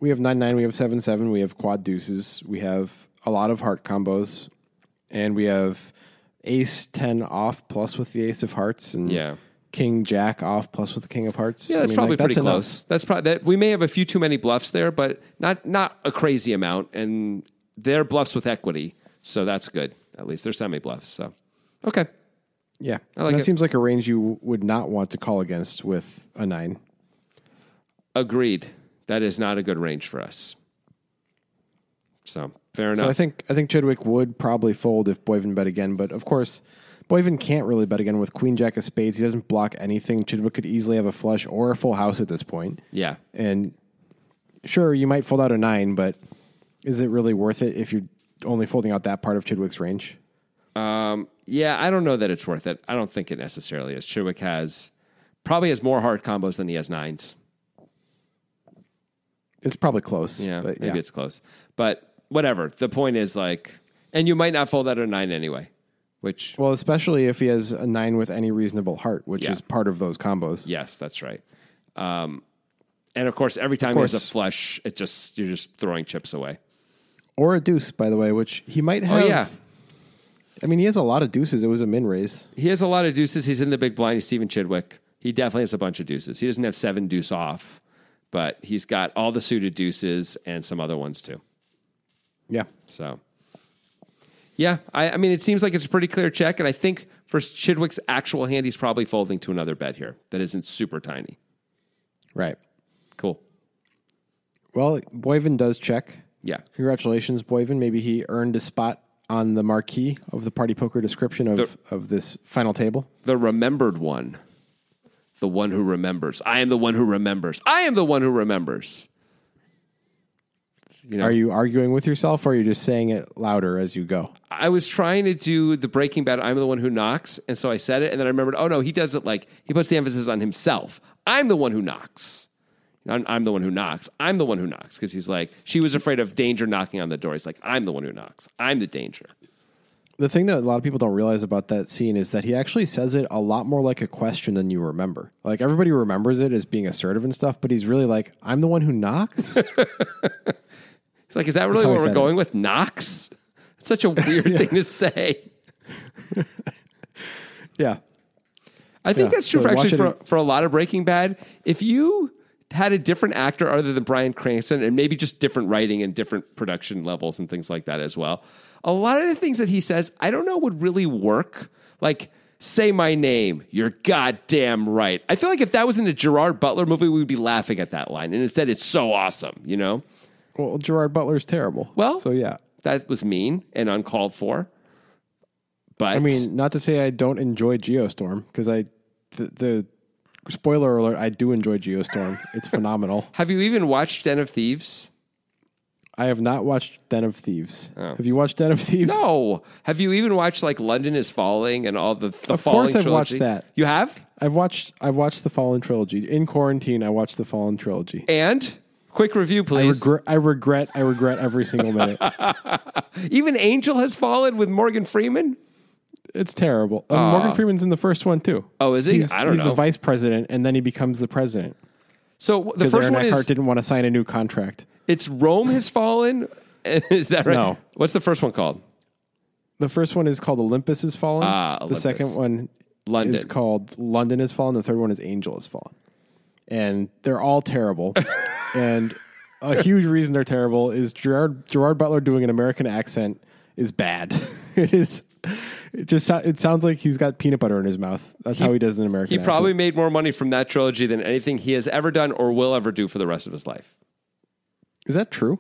We have 9 9, we have 7 7, we have quad deuces, we have a lot of heart combos, and we have ace 10 off plus with the ace of hearts, and Yeah. king jack off plus with the king of hearts. Yeah, I that's mean, probably like, pretty that's enough. close. That's probably that. We may have a few too many bluffs there, but not not a crazy amount, and they're bluffs with equity, so that's good. at least. They're semi bluffs. So, okay. Yeah, I like that it. seems like a range you would not want to call against with a nine. Agreed. That is not a good range for us. So, fair So enough. I think I think Chidwick would probably fold if Boivin bet again, but of course, Boivin can't really bet again with Queen Jack of Spades. He doesn't block anything. Chidwick could easily have a flush or a full house at this point. yeah. And sure, you might fold out a nine, but is it really worth it if you're only folding out that part of Chidwick's range? Yeah, I don't know that it's worth it. I don't think it necessarily is. Chidwick has probably has more hard combos than he has nines. It's probably close. Yeah, but maybe it's close. But whatever. The point is like, and you might not fold out a nine anyway, which, well, especially if he has a nine with any reasonable heart, which Yeah. is part of those combos. yes, that's right. Um, and of course, every time there's a flush, it just you're just throwing chips away. Or a deuce, by the way, which he might have. Oh yeah, I mean, he has a lot of deuces. It was a min raise. he has a lot of deuces. He's in the big blind. He's Stephen Chidwick. He definitely has a bunch of deuces. He doesn't have seven deuce off, but he's got all the suited deuces and some other ones too. Yeah. So, yeah, I, I mean, it seems like it's a pretty clear check, and I think for Chidwick's actual hand, he's probably folding to another bet here that isn't super tiny. Right. Cool. Well, Boivin does check. Yeah. Congratulations, Boivin. Maybe he earned a spot on the marquee of the party poker description of, The- of this final table. The remembered one. The one who remembers. I am the one who remembers. I am the one who remembers. You know, Are you arguing with yourself or are you just saying it louder as you go? I was trying to do the Breaking Bad. I'm the one who knocks, and so I said it, and then I remembered. Oh no, he does it like he puts the emphasis on himself. I'm the one who knocks. I'm, I'm the one who knocks. I'm the one who knocks because he's like she was afraid of danger knocking on the door. He's like I'm the one who knocks. I'm the danger. The thing that a lot of people don't realize about that scene is that he actually says it a lot more like a question than you remember. Like everybody remembers it as being assertive and stuff, but he's really like, I'm the one who knocks. He's like, is that really what we're going with? Knocks. It's such a weird thing to say. yeah. I think Yeah, that's true so for actually it for, for a lot of Breaking Bad. If you had a different actor other than Bryan Cranston and maybe just different writing and different production levels and things like that as well, a lot of the things that he says, I don't know would really work. Like, say my name, you're goddamn right. I feel like if that was in a Gerard Butler movie, we would be laughing at that line. And instead, it's so awesome, you know? Well, Gerard Butler's terrible. Well, so yeah. That was mean and uncalled for. But I mean, not to say I don't enjoy Geostorm because I, the, the spoiler alert, I do enjoy Geostorm. It's phenomenal. have you even watched Den of Thieves? I have not watched Den of Thieves. Oh. Have you watched Den of Thieves? No. Have you even watched like London is Falling and all the, the Of Falling course I've trilogy? watched that. You have? I've watched. I've watched the Fallen trilogy in quarantine. I watched the Fallen trilogy. And quick review, I please. I regret. I regret every single minute. even Angel has fallen with Morgan Freeman. It's terrible. Uh, Morgan Freeman's in the first one too. Oh, is he? He's, I don't he's know. the vice president, and then he becomes the president So the because first Aaron one Eckhart is didn't want to sign a new contract. it's Rome has fallen. is that right? No. What's the first one called? The first one is called Olympus has fallen. Ah, the Olympus. second one London. is called London has fallen. The third one is Angel has fallen, and they're all terrible. and a huge reason they're terrible is Gerard Gerard Butler doing an American accent is bad. it is. It just it sounds like he's got peanut butter in his mouth. That's how he does an American. He accent. probably made more money from that trilogy than anything he has ever done or will ever do for the rest of his life. is that true.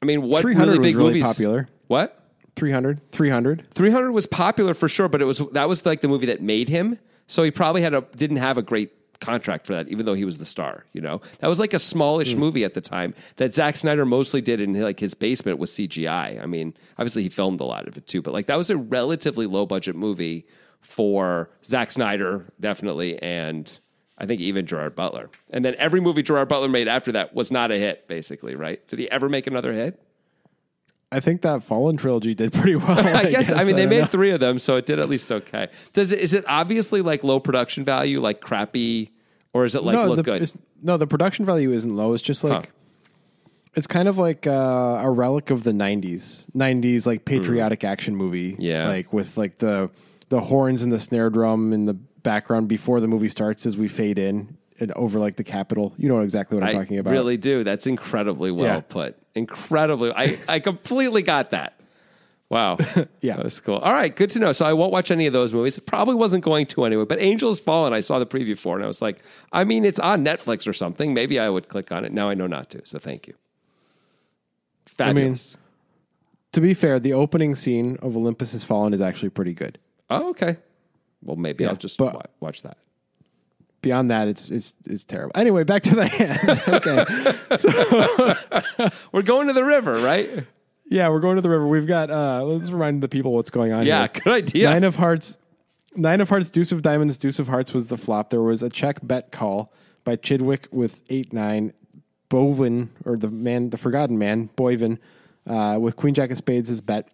I mean, what 300 really was big really movies? popular. What? 300 300 300 was popular for sure, but it was that was like the movie that made him. So he probably had a didn't have a great contract for that, even though he was the star. You know, that was like a smallish hmm. movie at the time that Zack Snyder mostly did in like his basement with CGI. I mean, obviously he filmed a lot of it too, but like that was a relatively low budget movie for Zack Snyder, definitely, and I think even Gerard Butler. And then every movie Gerard Butler made after that was not a hit, basically, right? Did he ever make another hit? I think that Fallen trilogy did pretty well. I guess. I mean, they made know. three of them, so it did at least okay. Does it? Is it obviously like low production value, like crappy, or is it like no, look the, good? no, the production value isn't low. It's just like Huh. it's kind of like uh, a relic of the '90s, '90s like patriotic action movie. Yeah. like with like the the horns and the snare drum in the background before the movie starts as we fade in and over like the Capitol. You know exactly what I'm I talking about. I really do. That's incredibly well Yeah. put. Incredibly, I I completely got that. Wow. Yeah. That's cool. All right, good to know. So I won't watch any of those movies. Probably wasn't going to anyway. But Angels Fallen, I saw the preview for, and I was like, I mean, it's on Netflix or something. Maybe I would click on it. Now I know not to. So thank you. Fabulous. To be fair, the opening scene of Olympus Has Fallen is actually pretty good. oh, okay. Well, maybe Yeah, I'll just but- watch that. Beyond that, it's it's it's terrible. Anyway, back to the hand. okay. We're going to the river, right? Yeah, we're going to the river. We've got uh let's remind the people what's going on Yeah, here. good idea. Nine of hearts Nine of hearts, deuce of diamonds, deuce of hearts was the flop. There was a check bet call by Chidwick with eight nine. Boivin or the man the forgotten man, Boivin, uh, with Queen Jack of Spades as bet.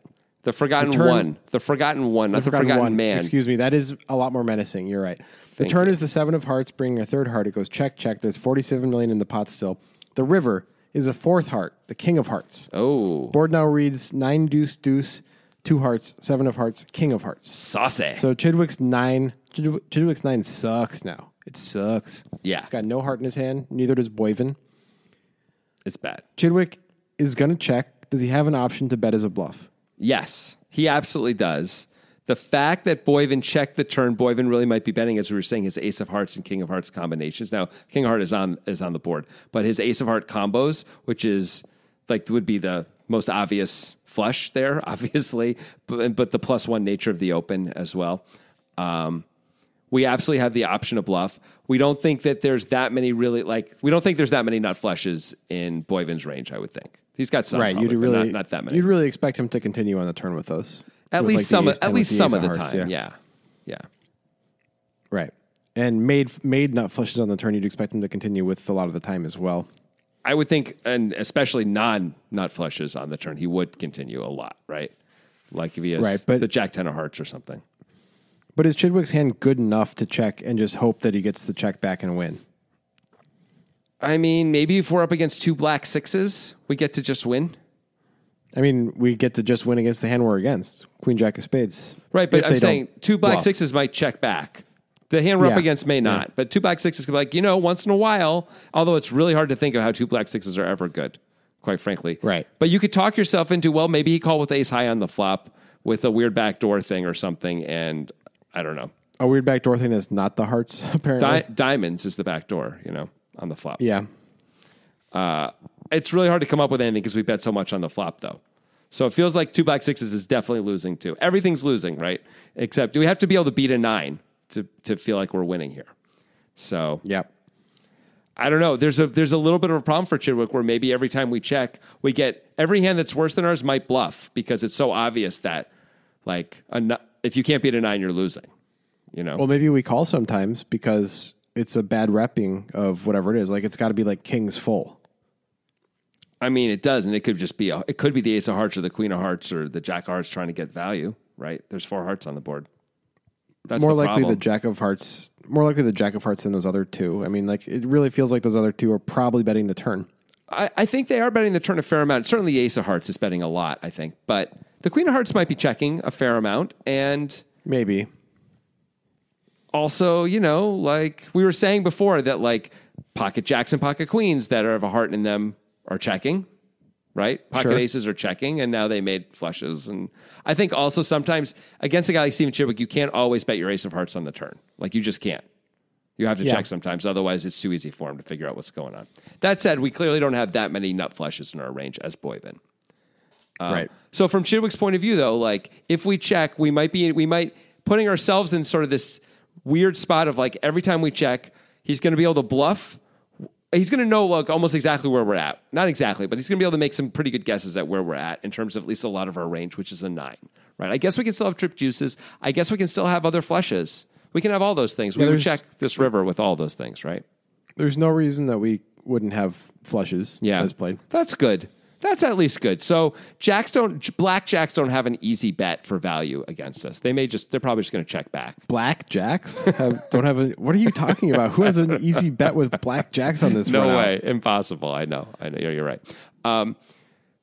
The Forgotten turn- One. The Forgotten One, not the Forgotten, one. Man. Excuse me. That is a lot more menacing. You're right. The Thank turn you. is the seven of hearts, bringing a third heart. It goes check, check. There's 47 million in the pot still. The river is a fourth heart, the king of hearts. Oh, Board now reads nine deuce deuce, two hearts, seven of hearts, king of hearts. saucy. So Chidwick's nine, Chidw- Chidwick's nine sucks now. It sucks. Yeah. He's got no heart in his hand. Neither does Boivin. it's bad. Chidwick is going to check. Does he have an option to bet as a bluff? Yes, he absolutely does. The fact that Boivin checked the turn, Boivin really might be betting, as we were saying, his Ace of Hearts and King of Hearts combinations. Now, King of Heart is on is on the board, but his Ace of Heart combos, which is like would be the most obvious flush there, obviously, but, but the plus one nature of the open as well. Um, we absolutely have the option of bluff. We don't think that there's that many really like we don't think there's that many nut flushes in Boivin's range. I would think he's got some, right. probably, You'd really not, not that many. You'd really expect him to continue on the turn with those. At least like, some, ace at least some of the hearts, time. Yeah. yeah, Right. And made made nut flushes on the turn. You'd expect him to continue with a lot of the time as well. I would think, and especially non nut flushes on the turn, he would continue a lot, right? Like if he has Right, but- the Jack ten of Hearts or something. But is Chidwick's hand good enough to check and just hope that he gets the check back and win? I mean, maybe if we're up against two black sixes, we get to just win. I mean, we get to just win against the hand we're against. Queen Jack of Spades. Right, but I'm saying two black bluff. sixes might check back. The hand we're up against may not, but two black sixes could be like, you know, once in a while, although it's really hard to think of how two black sixes are ever good, quite frankly. Right. But you could talk yourself into, well, maybe he called with ace high on the flop with a weird backdoor thing or something, and I don't know. A weird backdoor thing that's not the hearts, apparently. Di- diamonds is the backdoor, you know, on the flop. yeah. Uh, It's really hard to come up with anything because we bet so much on the flop, though. So it feels like two black sixes is definitely losing too. Everything's losing, right? Except do we have to be able to beat a nine to to feel like we're winning here. So yeah, I don't know. There's a there's a little bit of a problem for Chidwick where maybe every time we check, we get every hand that's worse than ours might bluff because it's so obvious that like a, if you can't beat a nine, you're losing. You know. Well, maybe we call sometimes because it's a bad repping of whatever it is. Like it's got to be like kings full. I mean, it does, and it could just be a, it could be the ace of hearts or the queen of hearts or the jack of hearts trying to get value. Right? There's four hearts on the board. That's more the likely problem. the jack of hearts. More likely the jack of hearts than those other two. I mean, like it really feels like those other two are probably betting the turn. I, I think they are betting the turn a fair amount. Certainly, the ace of hearts is betting a lot. I think, but the queen of hearts might be checking a fair amount, and Maybe. also, you know, like we were saying before, that like pocket jacks and pocket queens that are of a heart in them are checking, right? Pocket Sure. aces are checking, and now they made flushes. And I think also sometimes against a guy like Stephen Chidwick, you can't always bet your ace of hearts on the turn. Like you just can't. You have to Yeah. check sometimes, otherwise it's too easy for him to figure out what's going on. That said, we clearly don't have that many nut flushes in our range as Boivin. Uh, right. So from Chidwick's point of view, though, like if we check, we might be we might putting ourselves in sort of this weird spot of like every time we check, he's going to be able to bluff. He's going to know like almost exactly where we're at. Not exactly, but he's going to be able to make some pretty good guesses at where we're at in terms of at least a lot of our range, which is a nine. Right? I guess we can still have trip deuces. I guess we can still have other flushes. We can have all those things. we would there's- check this river with all those things, right? There's no reason that we wouldn't have flushes Yeah, as played. That's good. That's at least good. So jacks don't black jacks don't have an easy bet for value against us. They may just they're probably just going to check back. Black jacks have, don't have a. What are you talking about? Who has an easy bet with black jacks on this? No run out? way, impossible. I know, I know. You're, you're right. Um,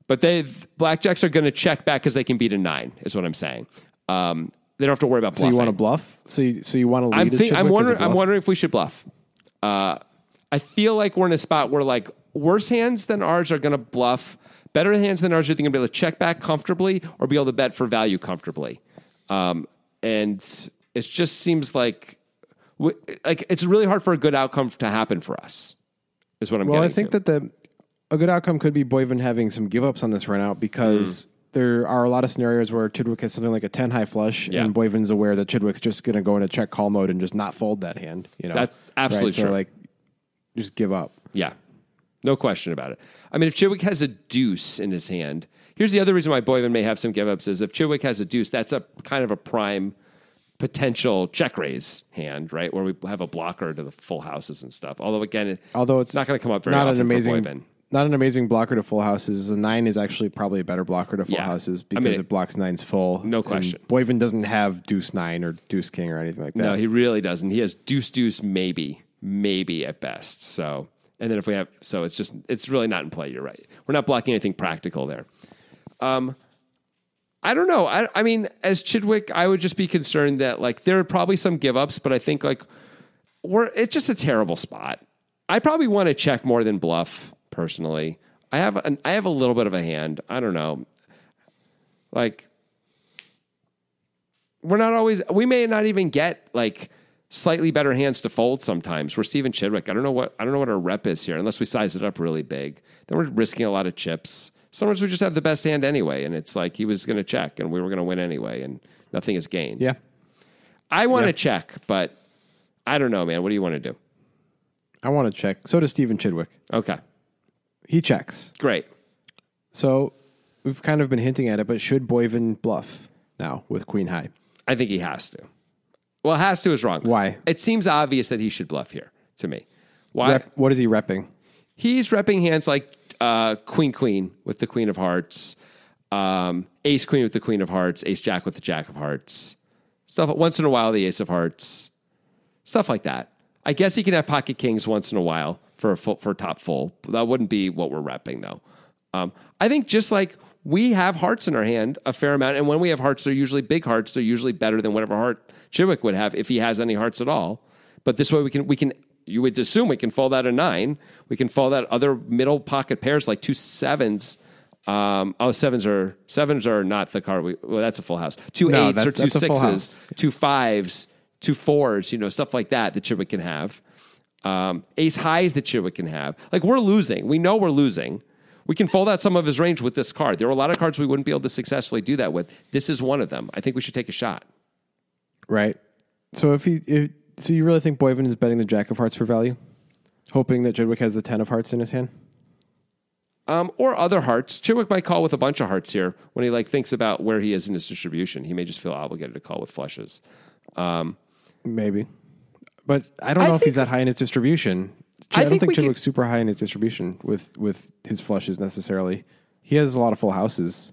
but they blackjacks are going to check back because they can beat a nine. Is what I'm saying. Um, they don't have to worry about So you want to bluff? So you, so you want to lead? I'm, think, I'm Chidwick as a wondering. I'm wondering if we should bluff. Uh, I feel like we're in a spot where like worse hands than ours are going to bluff, better hands than ours you're going to be able to check back comfortably or be able to bet for value comfortably. Um, and it just seems like like it's really hard for a good outcome to happen for us. Is what I'm Well, I think to. that the a good outcome could be Boivin having some give ups on this run out because there are a lot of scenarios where Chidwick has something like a 10 high flush Yeah. and Boivin's aware that Chidwick's just going to go into check call mode and just not fold that hand. You know, That's absolutely So, true. like, just give up. Yeah, no question about it. I mean, if Chidwick has a deuce in his hand, here's the other reason why Boivin may have some give ups is if Chidwick has a deuce, that's a kind of a prime potential check raise hand, right? Where we have a blocker to the full houses and stuff. Although again, it- Although it's not going to come up very not often an amazing, for not an amazing blocker to full houses. A nine is actually probably a better blocker to full Yeah. houses I because mean, it blocks nines full. No And question. Boivin doesn't have deuce nine or deuce king or anything like that. No, he really doesn't. He has deuce deuce maybe, maybe at best. So, and then if we have, so it's just it's really not in play. You're right. We're not blocking anything practical there. Um, I don't know. I, I mean, as Chidwick, I would just be concerned that like there are probably some give ups, but I think like we're it's just a terrible spot. I probably want to check more than bluff personally. I have an I have a little bit of a hand. I don't know. Like we're not always we may not even get like slightly better hands to fold sometimes. We're Stephen Chidwick. I don't know what I don't know what our rep is here unless we size it up really big. Then we're risking a lot of chips. Sometimes we just have the best hand anyway, and it's like he was going to check and we were going to win anyway, and nothing is gained. Yeah. I want to Yeah. check, but I don't know, man. What do you want to do? I want to check. So does Stephen Chidwick. Okay, He checks. great. So we've kind of been hinting at it, but should Boivin bluff now with Queen High? I think he has to. Well, has to is wrong. Why? It seems obvious that he should bluff here to me. Why? Rep, what is he repping? He's repping hands like uh, Queen Queen with the Queen of Hearts, um, Ace Queen with the Queen of Hearts, Ace Jack with the Jack of Hearts, stuff. Once in a while, the Ace of Hearts, stuff like that. I guess he can have Pocket Kings once in a while for a full, for top full. That wouldn't be what we're repping though. Um, I think just like we have hearts in our hand a fair amount, and when we have hearts, they're usually big hearts. They're usually better than whatever heart Chidwick would have if he has any hearts at all. But this way, we can we can you would assume we can fold out a nine. We can fold out other middle pocket pairs like two sevens. Um, oh, sevens are sevens are not the card. We, well, that's a full house. Two No, eights or two that's a full sixes, two fives, two fours. You know, stuff like that that Chidwick can have. Um, ace highs that Chidwick can have. Like we're losing. We know we're losing. We can fold out some of his range with this card. There are a lot of cards we wouldn't be able to successfully do that with. This is one of them. I think we should take a shot. Right. So if he, if, so you really think Boivin is betting the Jack of Hearts for value, hoping that Chidwick has the Ten of Hearts in his hand? um, or other hearts. Chidwick might call with a bunch of hearts here when he like thinks about where he is in his distribution. He may just feel obligated to call with flushes. Maybe. But I don't I know if he's that high in his distribution. I I, don't think think Chidwick's super high in his distribution with with his flushes necessarily. He has a lot of full houses.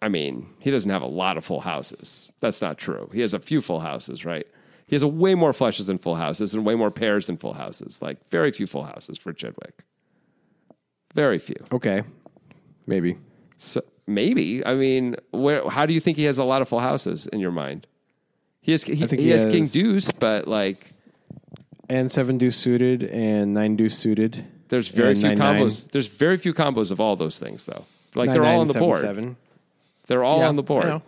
I mean, he doesn't have a lot of full houses. That's not true. He has a few full houses, right? He has a way more flushes than full houses and way more pairs than full houses. Like very few full houses for Chidwick. Very few. Okay. Maybe. So maybe. I mean, where? How do you think he has a lot of full houses in your mind? He has. He, think he he has King Deuce, but like, And seven deuce suited and nine deuce suited. there's very And few nine, combos. nine. There's very few combos of all those things, though. Like Nine, they're all on the seven, board. Seven. They're all Yeah, on the board. I know.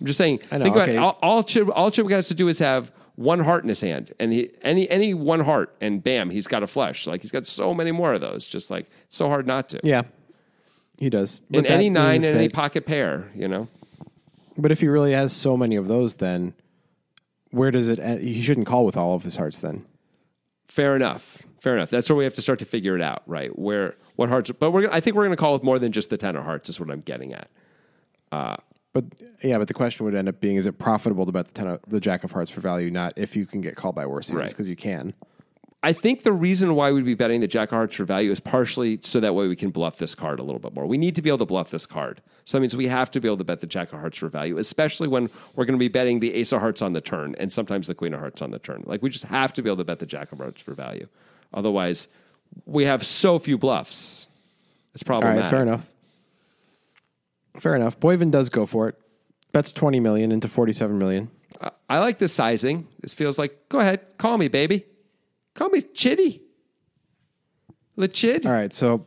I'm just saying. I know, Think about okay. it. all. All Chib, all Chib has to do is have one heart in his hand, and he any any one heart, and bam, he's got a flush. Like he's got so many more of those. Just like so hard not to. Yeah. He does. In But that any nine and any pocket pair, you know. But if he really has so many of those, then where does it? End? He shouldn't call with all of his hearts. Then Fair enough. Fair enough. That's where we have to start to figure it out, right? Where what hearts? But we're. I think we're going to call with more than just the ten of hearts. Is what I'm getting at. Uh, but yeah, but the question would end up being: Is it profitable to bet the ten of, the Jack of Hearts for value? Not if you can get called by worse hands Right. because you can. I think the reason why we'd be betting the Jack of Hearts for value is partially so that way we can bluff this card a little bit more. We need to be able to bluff this card. So that means we have to be able to bet the Jack of Hearts for value, especially when we're going to be betting the Ace of Hearts on the turn and sometimes the Queen of Hearts on the turn. Like we just have to be able to bet the Jack of Hearts for value. Otherwise, we have so few bluffs. It's All problematic. right, fair enough. Fair enough. Boivin does go for it. Bets twenty million into forty-seven million. I- I like this sizing. This feels like, go ahead, call me, baby. Call me Chitty. The Chid. All right, so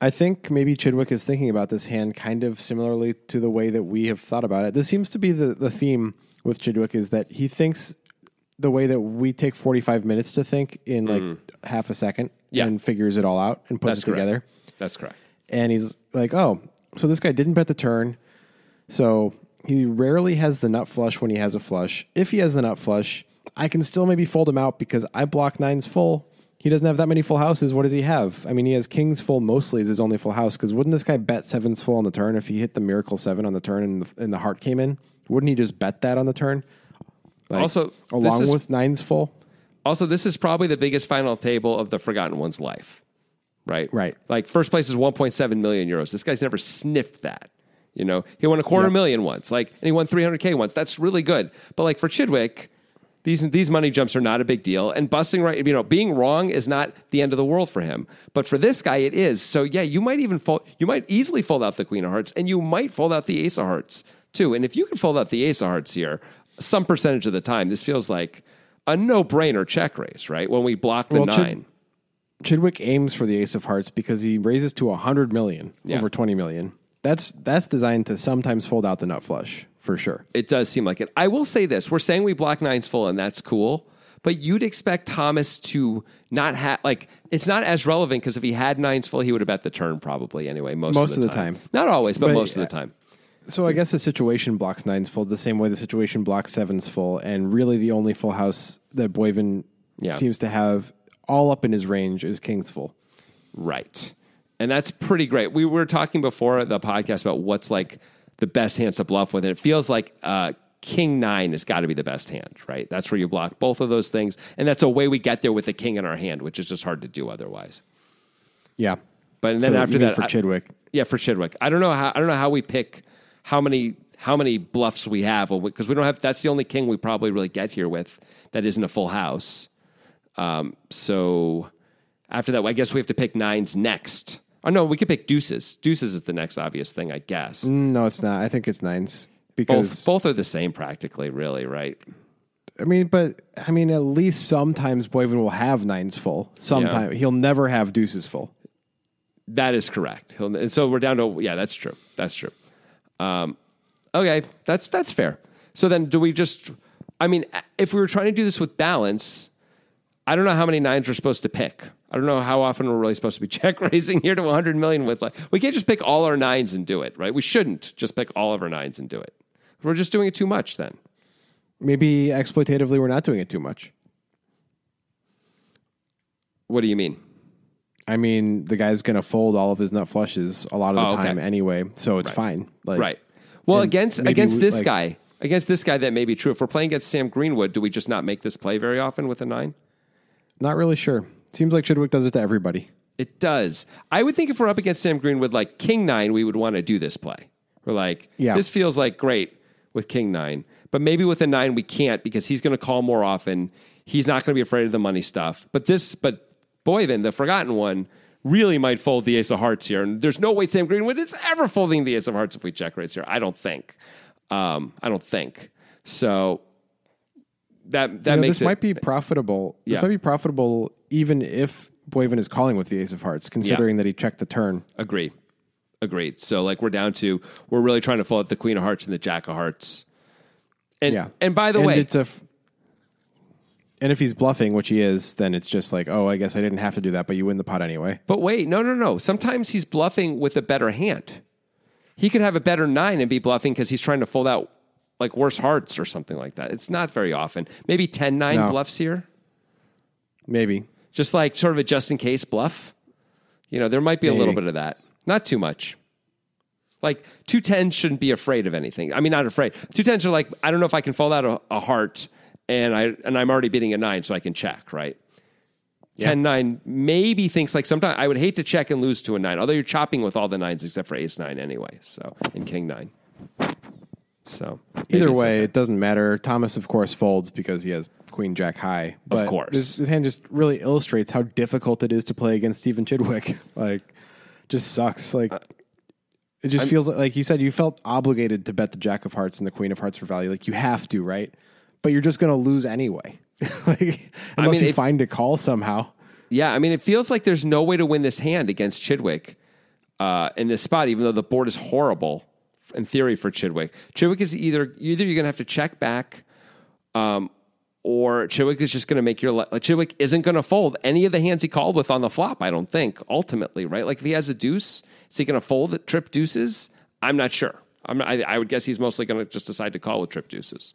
I think maybe Chidwick is thinking about this hand kind of similarly to the way that we have thought about it. This seems to be the, the theme with Chidwick is that he thinks the way that we take 45 minutes to think in like mm. half a second Yeah. and figures it all out and puts That's it correct. together. That's correct. And he's like, oh, so this guy didn't bet the turn. So he rarely has the nut flush when he has a flush. If he has the nut flush, I can still maybe fold him out because I block nines full. He doesn't have that many full houses. What does he have? I mean, he has kings full mostly as his only full house. Because wouldn't this guy bet sevens full on the turn if he hit the miracle seven on the turn and the, and the heart came in? Wouldn't he just bet that on the turn? Like, Also, this along is- with nines full. Also, this is probably the biggest final table of the Forgotten One's life, right? Right. Like first place is 1.7 million euros. This guy's never sniffed that. You know, he won a quarter Yep. million once, like, and he won 300k once. That's really good. But like for Chidwick, these these money jumps are not a big deal, and busting right, you know, being wrong is not the end of the world for him. But for this guy, it is. So yeah, you might even fold. You might easily fold out the Queen of Hearts, and you might fold out the Ace of Hearts too. And if you can fold out the Ace of Hearts here, some percentage of the time, this feels like a no brainer check raise, right? When we block the Well, Chid- nine. Chidwick aims for the ace of hearts because he raises to 100 million Yeah. over 20 million. That's that's designed to sometimes fold out the nut flush for sure. It does seem like it. I will say this: we're saying we block nines full, and that's cool. But you'd expect Thomas to not have like it's not as relevant because if he had nines full, he would have bet the turn probably anyway. Most, Most of the, of the time. time. not always, but, But, most of the time. So I guess the situation blocks nines full the same way the situation blocks sevens full, and really the only full house that Boivin Yeah. seems to have all up in his range is kings full. Right. And that's pretty great. We were talking before the podcast about what's like the best hands to bluff with, and it feels like uh, King Nine has got to be the best hand, right? That's where you block both of those things, and that's a way we get there with the king in our hand, which is just hard to do otherwise. Yeah, But then So after that, for I- Chidwick, yeah, for Chidwick, I don't know how I don't know how we pick how many how many bluffs we have because we don't have. That's the only king we probably really get here with that isn't a full house. Um, so after that, I guess we have to pick nines next. Oh no, we could pick deuces. Deuces is the next obvious thing, I guess. no, it's not. I think it's nines because both are the same practically, really, right? I mean, but I mean, at least sometimes Boivin will have nines full. Sometimes he'll never have deuces full. That is correct. He'll- And so we're down to yeah, that's true. That's true. Um, okay, that's that's fair. So then, do we just? I mean, if we were trying to do this with balance, I don't know how many nines we're supposed to pick. I don't know how often we're really supposed to be check raising here to 100 million with like we can't just pick all our nines and do it, right? We shouldn't just pick all of our nines and do it. We're just doing it too much then. Maybe exploitatively, we're not doing it too much. What do you mean? I mean, the guy's going to fold all of his nut flushes a lot of the Oh, okay. time anyway, so it's fine. Like, Right. Well, against against we- this like- guy, against this guy, that may be true. If we're playing against Sam Greenwood, do we just not make this play very often with a nine? Not really sure. Seems like Chidwick does it to everybody. It does. I would think if we're up against Sam Greenwood, like King Nine, we would want to do this play. We're like, Yeah. this feels like great with King Nine, but maybe with a nine we can't because he's going to call more often. He's not going to be afraid of the money stuff. But this, but Boivin, the forgotten one, really might fold the Ace of Hearts here, and there's no way Sam Greenwood is ever folding the Ace of Hearts if we check raise here. I don't think. Um, I don't think so. That that You know, makes this it might be profitable. This Yeah. might be profitable even if Boivin is calling with the Ace of Hearts, considering that he checked the turn. Agree. Agreed. So like we're down to we're really trying to fold out the Queen of Hearts and the Jack of Hearts. And Yeah. and by the and way, it's a. f- And if he's bluffing, which he is, then it's just like, oh, I guess I didn't have to do that, but you win the pot anyway. but wait, no, no, no. Sometimes he's bluffing with a better hand. He could have a better nine and be bluffing because he's trying to fold out like worse hearts or something like that. It's not very often. Maybe 10 9 No. bluffs here. Maybe. Just like sort of a just in case bluff. You know, there might be a little Maybe. bit of that. Not too much. Like two tens shouldn't be afraid of anything. I mean, not afraid. Two tens are like, I don't know if I can fold out a, a heart and I and I'm already bidding a nine, so I can check, right? Ten nine maybe thinks like sometimes I would hate to check and lose to a nine, although you're chopping with all the nines except for ace nine anyway. So and king nine. So Either way, it doesn't matter. Thomas, of course, folds because he has Queen Jack high. But of course. this, this hand just really illustrates how difficult it is to play against Stephen Chidwick. Like, just sucks. Like, it just feels like, like you said, you felt obligated to bet the Jack of Hearts and the Queen of Hearts for value. Like, you have to, right? But you're just going to lose anyway. like, unless mean, you if- find a call somehow. Yeah, I mean, it feels like there's no way to win this hand against Chidwick uh, in this spot, even though the board is horrible in theory for Chidwick. Chidwick is either either you're going to have to check back, um, or Chidwick is just going to make your like Chidwick isn't going to fold any of the hands he called with on the flop. I don't think ultimately, right? Like if he has a deuce, is he going to fold at trip deuces? I'm not sure. I'm, I, I would guess he's mostly going to just decide to call with trip deuces.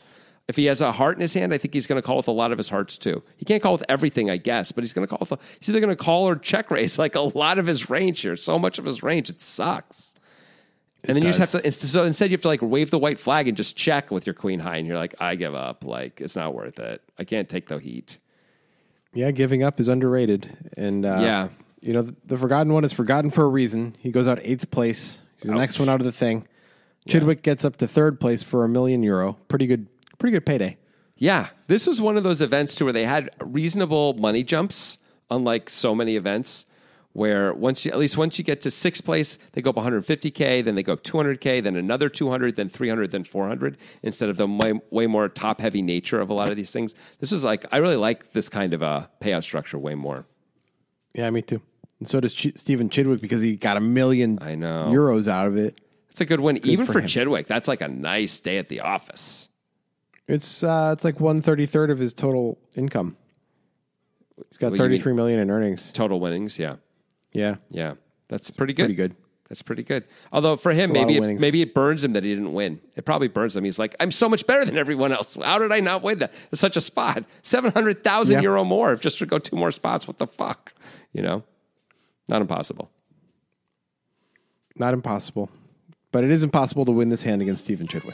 If he has a heart in his hand, I think he's going to call with a lot of his hearts too. He can't call with everything, I guess, but he's going to call with. A, he's either going to call or check raise like a lot of his range here. So much of his range, it sucks. And then you just have to. So instead, you have to like wave the white flag and just check with your queen high, and you're like, I give up. Like it's not worth it. I can't take the heat. Yeah, giving up is underrated, and uh, Yeah. you know the, the forgotten one is forgotten for a reason. He goes out eighth place. He's the next one out of the thing. Chidwick gets up to third place for a million euro. Pretty good, pretty good payday. Yeah, this was one of those events too where they had reasonable money jumps, unlike so many events. Where once you, at least once you get to sixth place, they go up 150k, then they go up 200k, then another 200, then 300, then 400. Instead of the way, way more top heavy nature of a lot of these things, this was like I really like this kind of a payout structure way more. Yeah, me too. And so does Ch- Stephen Chidwick because he got a million I know. euros out of it. It's a good win, even for for. Chidwick. That's like a nice day at the office. It's uh, it's like one thirty third of his total income. He's got What do you thirty mean? three million in earnings. Total winnings, yeah, Yeah, yeah, that's pretty good. pretty good. That's pretty good. Although for him, maybe it, maybe it burns him that he didn't win. It probably burns him. He's like, I'm so much better than everyone else. How did I not win that? It's such a spot. Seven hundred thousand Yeah. euro more if just to go two more spots. What the fuck? You know, not impossible. Not impossible, but it is impossible to win this hand against Stephen Chidwick.